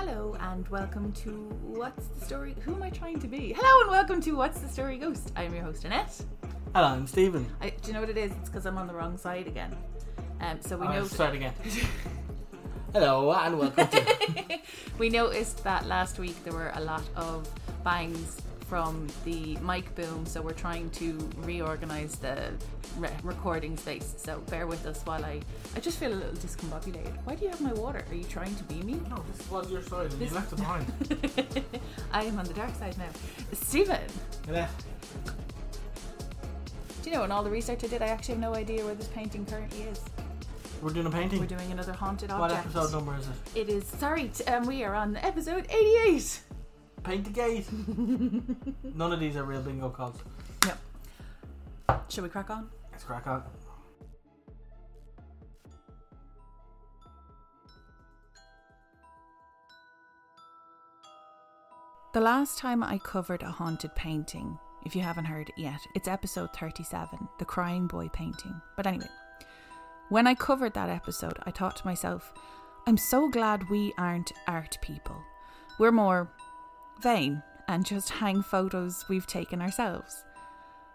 Hello and welcome to What's the Story? Who am I trying to be? Hello and welcome to What's the Story Ghost. I'm your host Annette. Hello, I'm Steven. I, do you know what it is? It's because I'm on the wrong side again. Um, so we know start again. Hello and welcome to. we noticed that last week there were a lot of bangs from the mic boom, so we're trying to reorganize the re- recording space. So bear with us while I. I just feel a little discombobulated. Why do you have my water? Are you trying to be me? No, this was your side and This- you left it behind. I am on the dark side now. Steven, Yeah. do you know in all the research I did, I actually have no idea where this painting currently is. We're doing a painting. We're doing another haunted object. what episode number is it? It is sorry, t- um, we are on episode eighty-eight. Paint the gate. None of these are real bingo calls. Yep. Shall we crack on? Let's crack on. The last time I covered a haunted painting, if you haven't heard it yet, it's episode 37, the Crying Boy painting. But anyway, when I covered that episode, I thought to myself, I'm so glad we aren't art people. We're more vain and just hang photos we've taken ourselves.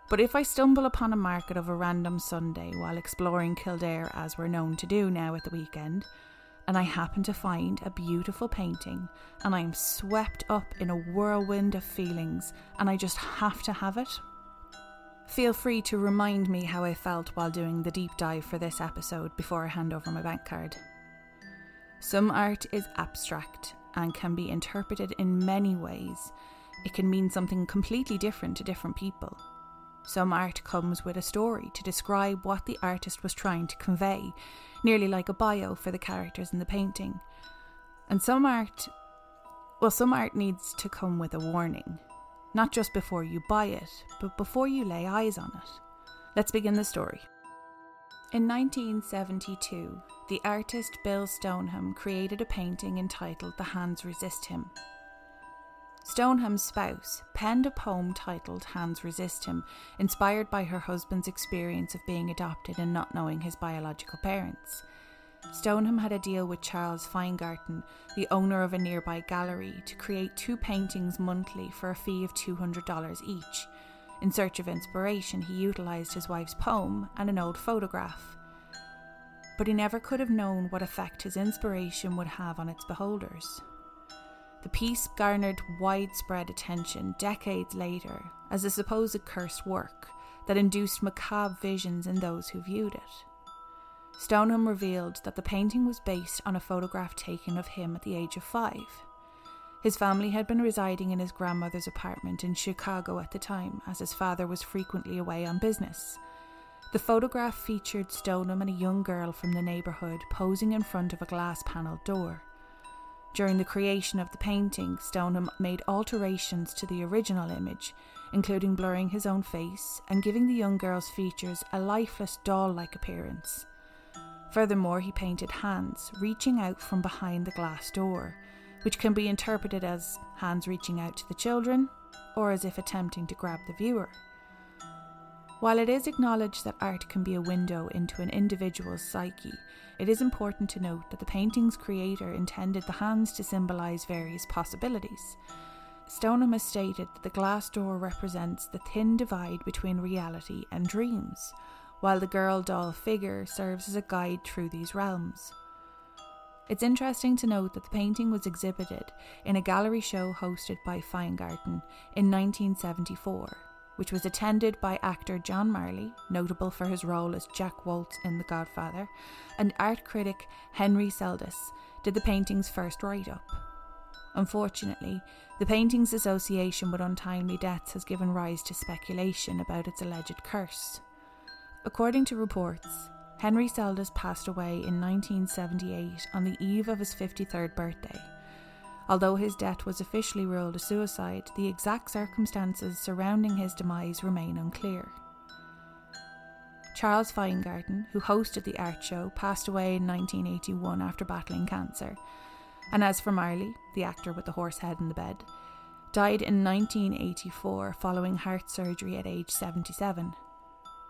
But if I stumble upon a market of a random Sunday while exploring Kildare, as we're known to do now at the weekend, and I happen to find a beautiful painting, and I am swept up in a whirlwind of feelings, and I just have to have it, feel free to remind me how I felt while doing the deep dive for this episode before I hand over my bank card. Some art is abstract and can be interpreted in many ways. It can mean something completely different to different people. Some art comes with a story to describe what the artist was trying to convey, nearly like a bio for the characters in the painting. And some art, well, some art needs to come with a warning, not just before you buy it, but before you lay eyes on it. Let's begin the story. In 1972, the artist Bill Stoneham created a painting entitled The Hands Resist Him. Stoneham's spouse penned a poem titled Hands Resist Him, inspired by her husband's experience of being adopted and not knowing his biological parents. Stoneham had a deal with Charles Feingarten, the owner of a nearby gallery, to create two paintings monthly for a fee of $200 each. In search of inspiration, he utilised his wife's poem and an old photograph. But he never could have known what effect his inspiration would have on its beholders. The piece garnered widespread attention decades later as a supposed cursed work that induced macabre visions in those who viewed it. Stoneham revealed that the painting was based on a photograph taken of him at the age of five. His family had been residing in his grandmother's apartment in Chicago at the time, as his father was frequently away on business. The photograph featured Stoneham and a young girl from the neighbourhood posing in front of a glass panelled door. During the creation of the painting, Stoneham made alterations to the original image, including blurring his own face and giving the young girl's features a lifeless doll like appearance. Furthermore, he painted hands reaching out from behind the glass door, which can be interpreted as hands reaching out to the children or as if attempting to grab the viewer. While it is acknowledged that art can be a window into an individual's psyche, it is important to note that the painting's creator intended the hands to symbolise various possibilities. Stoneham has stated that the glass door represents the thin divide between reality and dreams, while the girl doll figure serves as a guide through these realms. It's interesting to note that the painting was exhibited in a gallery show hosted by Feingarten in 1974, which was attended by actor John Marley, notable for his role as Jack Woltz in The Godfather, and art critic Henry Seldes did the painting's first write up. Unfortunately, the painting's association with untimely deaths has given rise to speculation about its alleged curse. According to reports, Henry Seldes passed away in 1978 on the eve of his 53rd birthday. Although his death was officially ruled a suicide, the exact circumstances surrounding his demise remain unclear. Charles Feingarten, who hosted the art show, passed away in 1981 after battling cancer. And as for Marley, the actor with the horse head in the bed, died in 1984 following heart surgery at age 77.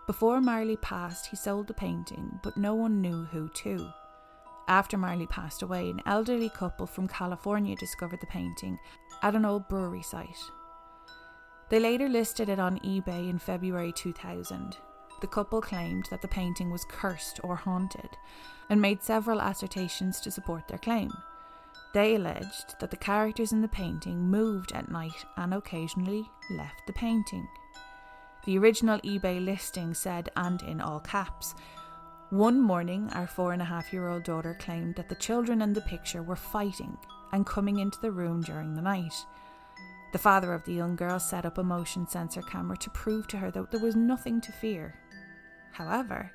Before Marley passed, he sold the painting, but no one knew who to. After Marley passed away, an elderly couple from California discovered the painting at an old brewery site. They later listed it on eBay in February 2000. The couple claimed that the painting was cursed or haunted and made several assertions to support their claim. They alleged that the characters in the painting moved at night and occasionally left the painting. The original eBay listing said, and in all caps, one morning, our four and a half year old daughter claimed that the children in the picture were fighting and coming into the room during the night. The father of the young girl set up a motion sensor camera to prove to her that there was nothing to fear. However,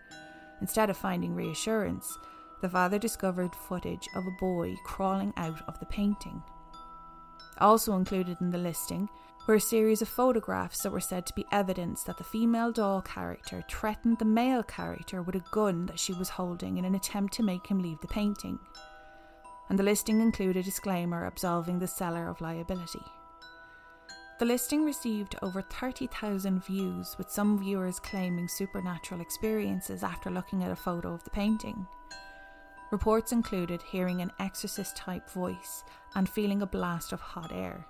instead of finding reassurance, the father discovered footage of a boy crawling out of the painting. Also included in the listing were a series of photographs that were said to be evidence that the female doll character threatened the male character with a gun that she was holding in an attempt to make him leave the painting. And the listing included a disclaimer absolving the seller of liability. The listing received over 30,000 views, with some viewers claiming supernatural experiences after looking at a photo of the painting. Reports included hearing an exorcist type voice and feeling a blast of hot air,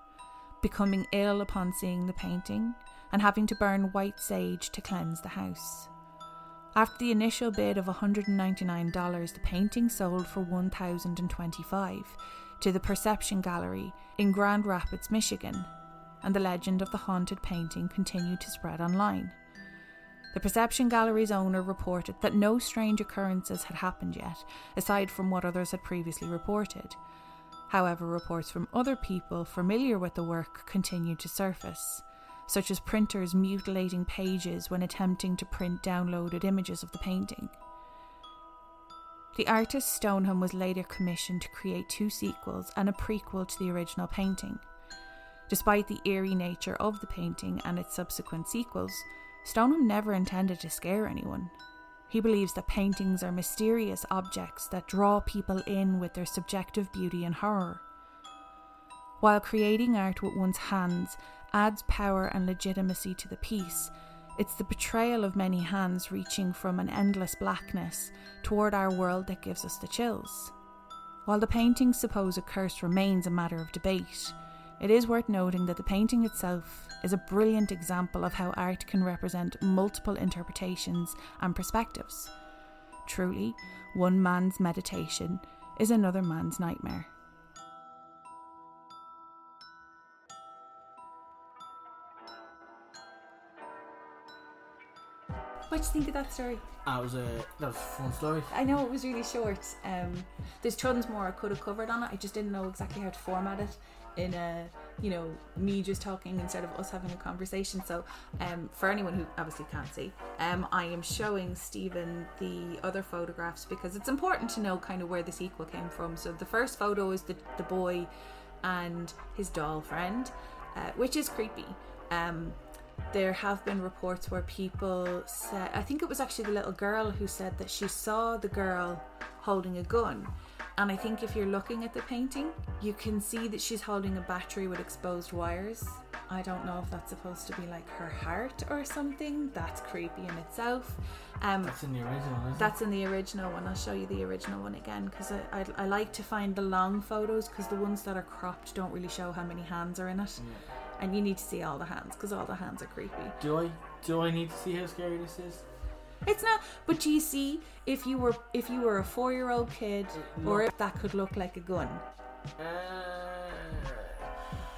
becoming ill upon seeing the painting, and having to burn white sage to cleanse the house. After the initial bid of $199, the painting sold for 1,025 to the Perception Gallery in Grand Rapids, Michigan, and the legend of the haunted painting continued to spread online. The Perception Gallery's owner reported that no strange occurrences had happened yet, aside from what others had previously reported. However, reports from other people familiar with the work continued to surface, such as printers mutilating pages when attempting to print downloaded images of the painting. The artist Stoneham was later commissioned to create two sequels and a prequel to the original painting. Despite the eerie nature of the painting and its subsequent sequels, Stoneham never intended to scare anyone. He believes that paintings are mysterious objects that draw people in with their subjective beauty and horror. While creating art with one's hands adds power and legitimacy to the piece, it's the betrayal of many hands reaching from an endless blackness toward our world that gives us the chills. While the painting's supposed curse remains a matter of debate, it is worth noting that the painting itself is a brilliant example of how art can represent multiple interpretations and perspectives. Truly, one man's meditation is another man's nightmare. What do you think of that story? That was a that was a fun story. I know it was really short. Um, there's tons more I could have covered on it. I just didn't know exactly how to format it in a you know me just talking instead of us having a conversation. So, um, for anyone who obviously can't see, um, I am showing Steven the other photographs because it's important to know kind of where the sequel came from. So the first photo is the the boy and his doll friend, uh, which is creepy. Um, there have been reports where people said, I think it was actually the little girl who said that she saw the girl holding a gun. And I think if you're looking at the painting, you can see that she's holding a battery with exposed wires. I don't know if that's supposed to be like her heart or something. That's creepy in itself. Um, That's in the original, isn't that's in the original one. I'll show you the original one again because I, I, I like to find the long photos because the ones that are cropped don't really show how many hands are in it. it? Yeah. And you need to see all the hands because all the hands are creepy. Do I do I need to see how scary this is? It's not. But do you see if you were if you were a four year old kid, or if that could look like a gun? Uh,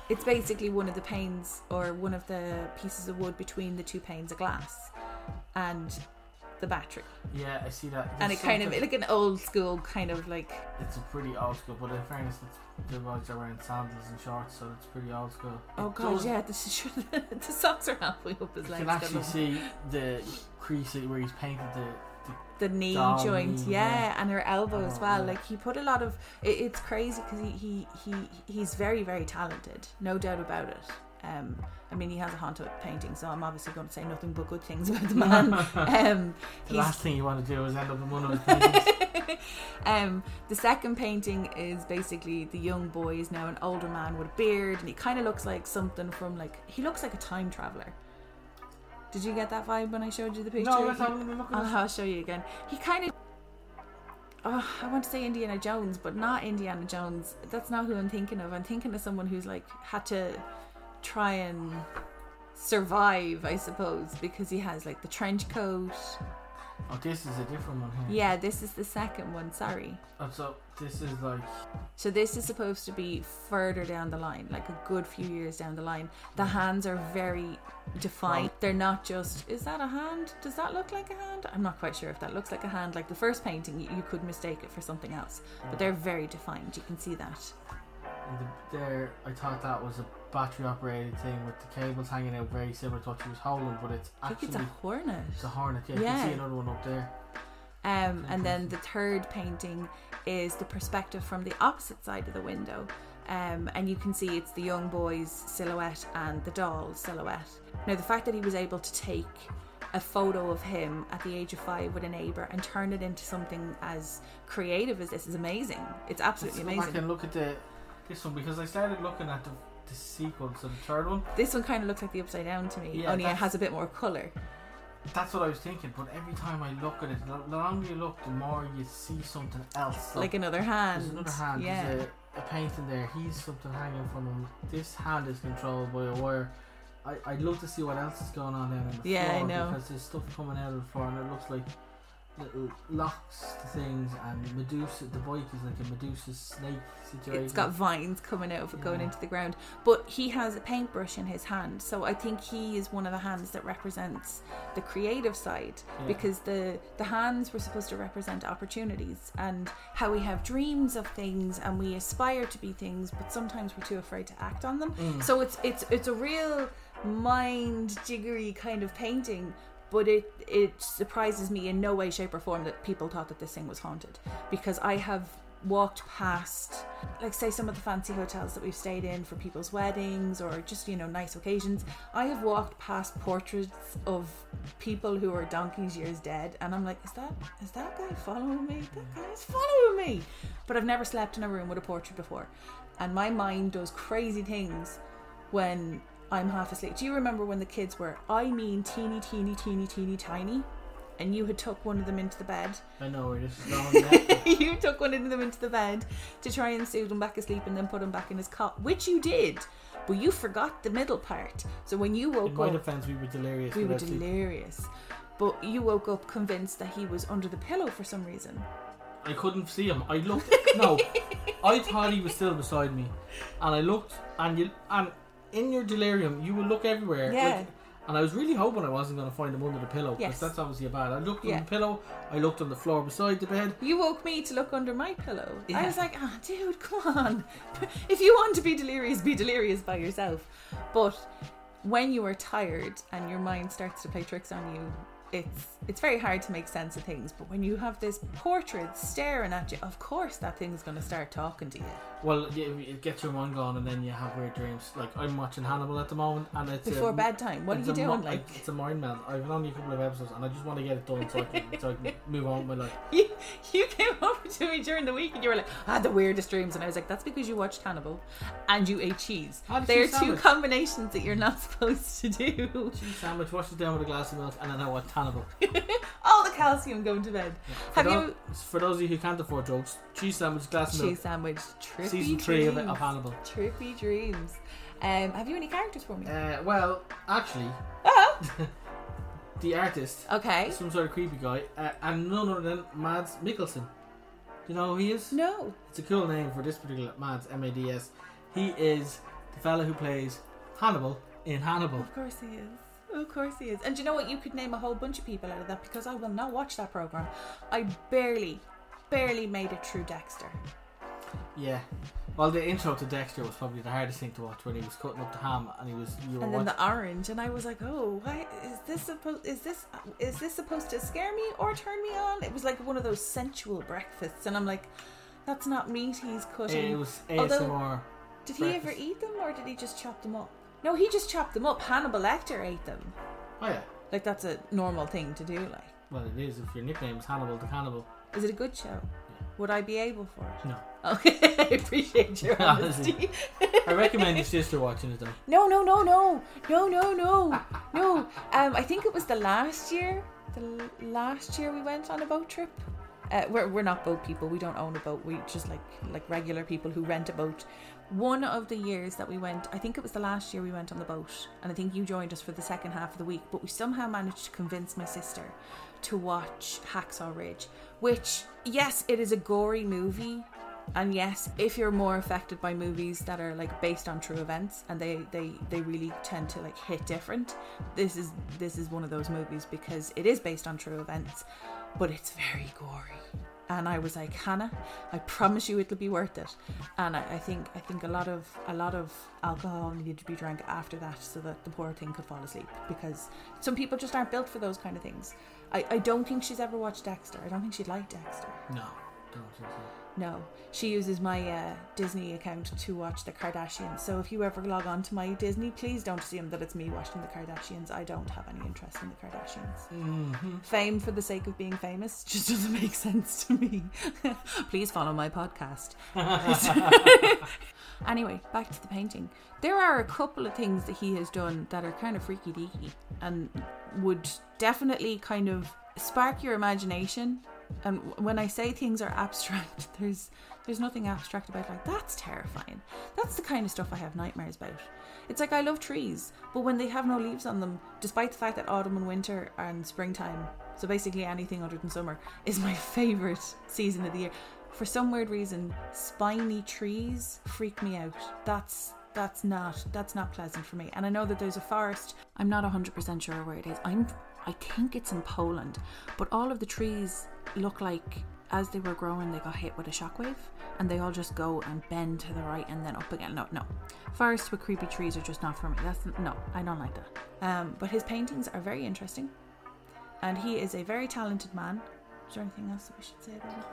It's basically one of the panes or one of the pieces of wood between the two panes of glass, and the battery. yeah, I see that. And it kind of like an old school kind of like It's a pretty old school, but in fairness, it's, the boys are wearing sandals and shorts, so it's pretty old school. oh It god yeah the, sh- the socks are halfway up his legs. You can actually see the crease where he's painted the. the knee joint, yeah, yeah. and her elbow oh, as Oh, well. yeah. Like he put a lot of. It, it's crazy because he, he he he's very very talented, no doubt about it. Um, I mean, he has a hand haunted painting, so I'm obviously going to say nothing but good things about the man. um, The last thing you want to do is end up in one of his paintings. um, the second painting is basically the young boy is now an older man with a beard, and he kind of looks like something from like he looks like a time traveler. Did you get that vibe when I showed you the picture? no, He- I'm looking I'll. I'll show you again. He kind of. oh, I want to say Indiana Jones, but not Indiana Jones. That's not who I'm thinking of. I'm thinking of someone who's like had to try and survive, I suppose, because he has like the trench coat. Oh, this is a different one here. Yeah, this is the second one. Sorry. Oh, so this is like So this is supposed to be further down the line, like a good few years down the line. The hands are very defined. They're not just is that a hand? Does that look like a hand? I'm not quite sure if that looks like a hand. Like the first painting, you, you could mistake it for something else, but they're very defined. You can see that. The, there. I thought that was a battery operated thing with the cables hanging out, very similar to what she was holding, but it's actually it's a hornet. it's a hornet. Yeah, you can see another one up there. Um, and then the third painting is the perspective from the opposite side of the window. Um, and you can see it's the young boy's silhouette and the doll's silhouette. Now, the fact that he was able to take a photo of him at the age of five with a neighbour and turn it into something as creative as this is amazing. It's absolutely Let's go back and look at the this one because I started looking at the, the sequel, so the third one. This one kind of looks like the upside down to me, Yeah, only it that's- has a bit more colour. That's what I was thinking, but every time I look at it, the the longer you look, the more you see something else. Like another hand. there's another hand. Yeah. There's a, a painting there. He's something hanging from him. This hand is controlled by a wire. I, I'd love to see what else is going on down on the Yeah, I floor know. because there's stuff coming out of the floor and it looks like little locks to things and Medusa. The bike is like a Medusa snake situation. It's got vines coming out of it going into the ground. But he has a paintbrush in his hand. So I think he is one of the hands that represents the creative side Yeah. because the the hands were supposed to represent opportunities and how we have dreams of things and we aspire to be things but sometimes we're too afraid to act on them. Mm. So it's it's it's a real mind jiggery kind of painting but it it surprises me in no way shape or form that people thought that this thing was haunted. Because i have walked past like say some of the fancy hotels that we've stayed in for people's weddings or just you know nice occasions. I have walked past portraits of people who are donkey's years dead and i'm like is that is that guy following me? That guy is following me! But i've never slept in a room with a portrait before. And my mind does crazy things when I'm half asleep. Do you remember when the kids were, I mean, teeny, teeny, teeny, teeny, tiny, and you had took one of them into the bed? I know where this is going. you took one of them into the bed to try and soothe him back asleep and then put him back in his cot, which you did, but you forgot the middle part. So when you woke In my up, defense, we were delirious. we were without sleep. delirious. But you woke up convinced that he was under the pillow for some reason. I couldn't see him. I looked. no, I thought he was still beside me, and I looked, and you, and in your delirium, you will look everywhere. Yeah. like- and I was really hoping I wasn't going to find them under the pillow because Yes. that's obviously a bad. I looked Yeah. on the pillow. I looked on the floor beside the bed. You woke me to look under my pillow. Yeah. I was like, ah, dude, come on. if you want to be delirious, be delirious by yourself. But when you are tired and your mind starts to play tricks on you, it's it's very hard to make sense of things. But when you have this portrait staring at you, of course that thing's going to start talking to you. Well, you, it gets your mind gone, and then you have weird dreams. Like I'm watching Hannibal at the moment, and it's Before a, bedtime, what are you doing? mi- Like, it's a mind meld. I've only a couple of episodes, and I just want to get it done so I can, so I can move on with my life. you, you came over to me during the week and you were like, I had the weirdest dreams. And I was like, that's because you watched Hannibal and you ate cheese. They are two combinations that you're not supposed to do. Cheese sandwich, wash it down with a glass of milk, and then I watch Hannibal. All the calcium going to bed. For Have those, you For those of you who can't afford drugs, cheese sandwich, glass of milk. cheese sandwich? Trippy Season three of, dreams. of Hannibal. Trippy dreams. Um, have you any characters for me? Uh, well, actually, oh, the artist, okay. some sort of creepy guy, uh, and none other than Mads Mikkelsen. Do you know who he is? No. It's a cool name for this particular Mads, M A D S. He is the fella who plays Hannibal in Hannibal. Of course he is. Of course he is. And you know what? You could name a whole bunch of people out of that because I will not watch that program. I barely, barely made it through Dexter. Yeah. Well, the intro to Dexter was probably the hardest thing to watch when he was cutting up the ham and he was you were and then watching. the orange, and I was like, "Oh, why is this supposed? Is this is this supposed to scare me or turn me on?" It was like one of those sensual breakfasts, and I'm like, "That's not meat he's cutting." it was Although- ASMR. did he ever eat them, or did he just chop them up? No, he just chopped them up. Hannibal Lecter ate them. Oh yeah. Like that's a normal thing to do. Like, Well, it is if your nickname is Hannibal the Cannibal. is it a good show? Would I be able for it? No. Okay, I appreciate your Honestly. honesty. I recommend your sister watching it though. No, no, no, no, no, no, no, no. Um, I think it was the last year. The l- last year we went on a boat trip, Uh, we're, we're not boat people. We don't own a boat. We just like like regular people who rent a boat. One of the years that we went, I think it was the last year we went on the boat, and I think you joined us for the second half of the week. But we somehow managed to convince my sister to watch Hacksaw Ridge, which yes, it is a gory movie. And yes, if you're more affected by movies that are like based on true events and they, they, they really tend to like hit different, this is this is one of those movies because it is based on true events, but it's very gory. And I was like, Hannah, I promise you it'll be worth it. And I, I think I think a lot of a lot of alcohol needed to be drank after that so that the poor thing could fall asleep because some people just aren't built for those kind of things. I, I don't think she's ever watched Dexter. I don't think she'd like Dexter. No, so. No, she uses my uh, Disney account to watch the Kardashians. So if you ever log on to my Disney, please don't assume that it's me watching the Kardashians. I don't have any interest in the Kardashians. Mm-hmm. Fame for the sake of being famous just doesn't make sense to me. please follow my podcast. anyway, back to the painting. There are a couple of things that he has done that are kind of freaky deaky and would definitely kind of spark your imagination and when I say things are abstract, there's there's nothing abstract about like that's terrifying. That's the kind of stuff I have nightmares about. It's like I love trees, but when they have no leaves on them, despite the fact that autumn and winter and springtime, so basically anything other than summer, is my favorite season of the year. For some weird reason, spiny trees freak me out. That's that's not that's not pleasant for me. And I know that there's a forest. I'm not 100% sure where it is. I'm I think it's in Poland, but all of the trees look like as they were growing they got hit with a shockwave and they all just go and bend to the right and then up again. No, no. Forests with creepy trees are just not for me. That's no, I don't like that. Um, but his paintings are very interesting. And he is a very talented man. Is there anything else that we should say about him?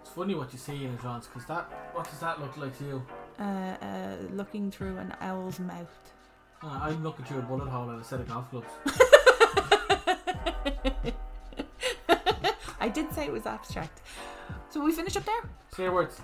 It's funny what you see in advance because that. What does that look like to you? Uh, uh, looking through an owl's mouth. Uh, I'm looking through a bullet hole at a set of golf clubs. I did say it was abstract. So we finish up there. Say your words.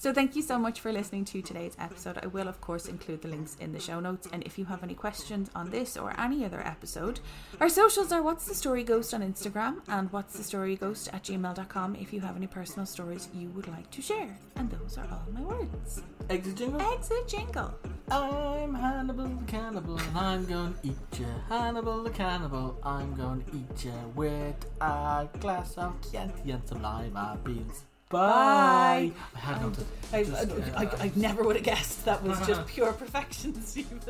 So thank you so much for listening to today's episode. I will of course include the links in the show notes and if you have any questions on this or any other episode, our socials are what's the story ghost on Instagram and what's the story ghost at gmail.com if you have any personal stories you would like to share. And those are all my words. Exit jingle. Exit jingle. I'm Hannibal the cannibal and I'm gonna eat ya. Hannibal the cannibal, I'm gonna eat ya with a glass of Chianti and some lima beans. Bye. I had no to. I, I, I, I never would have guessed that was just pure perfection, Steven.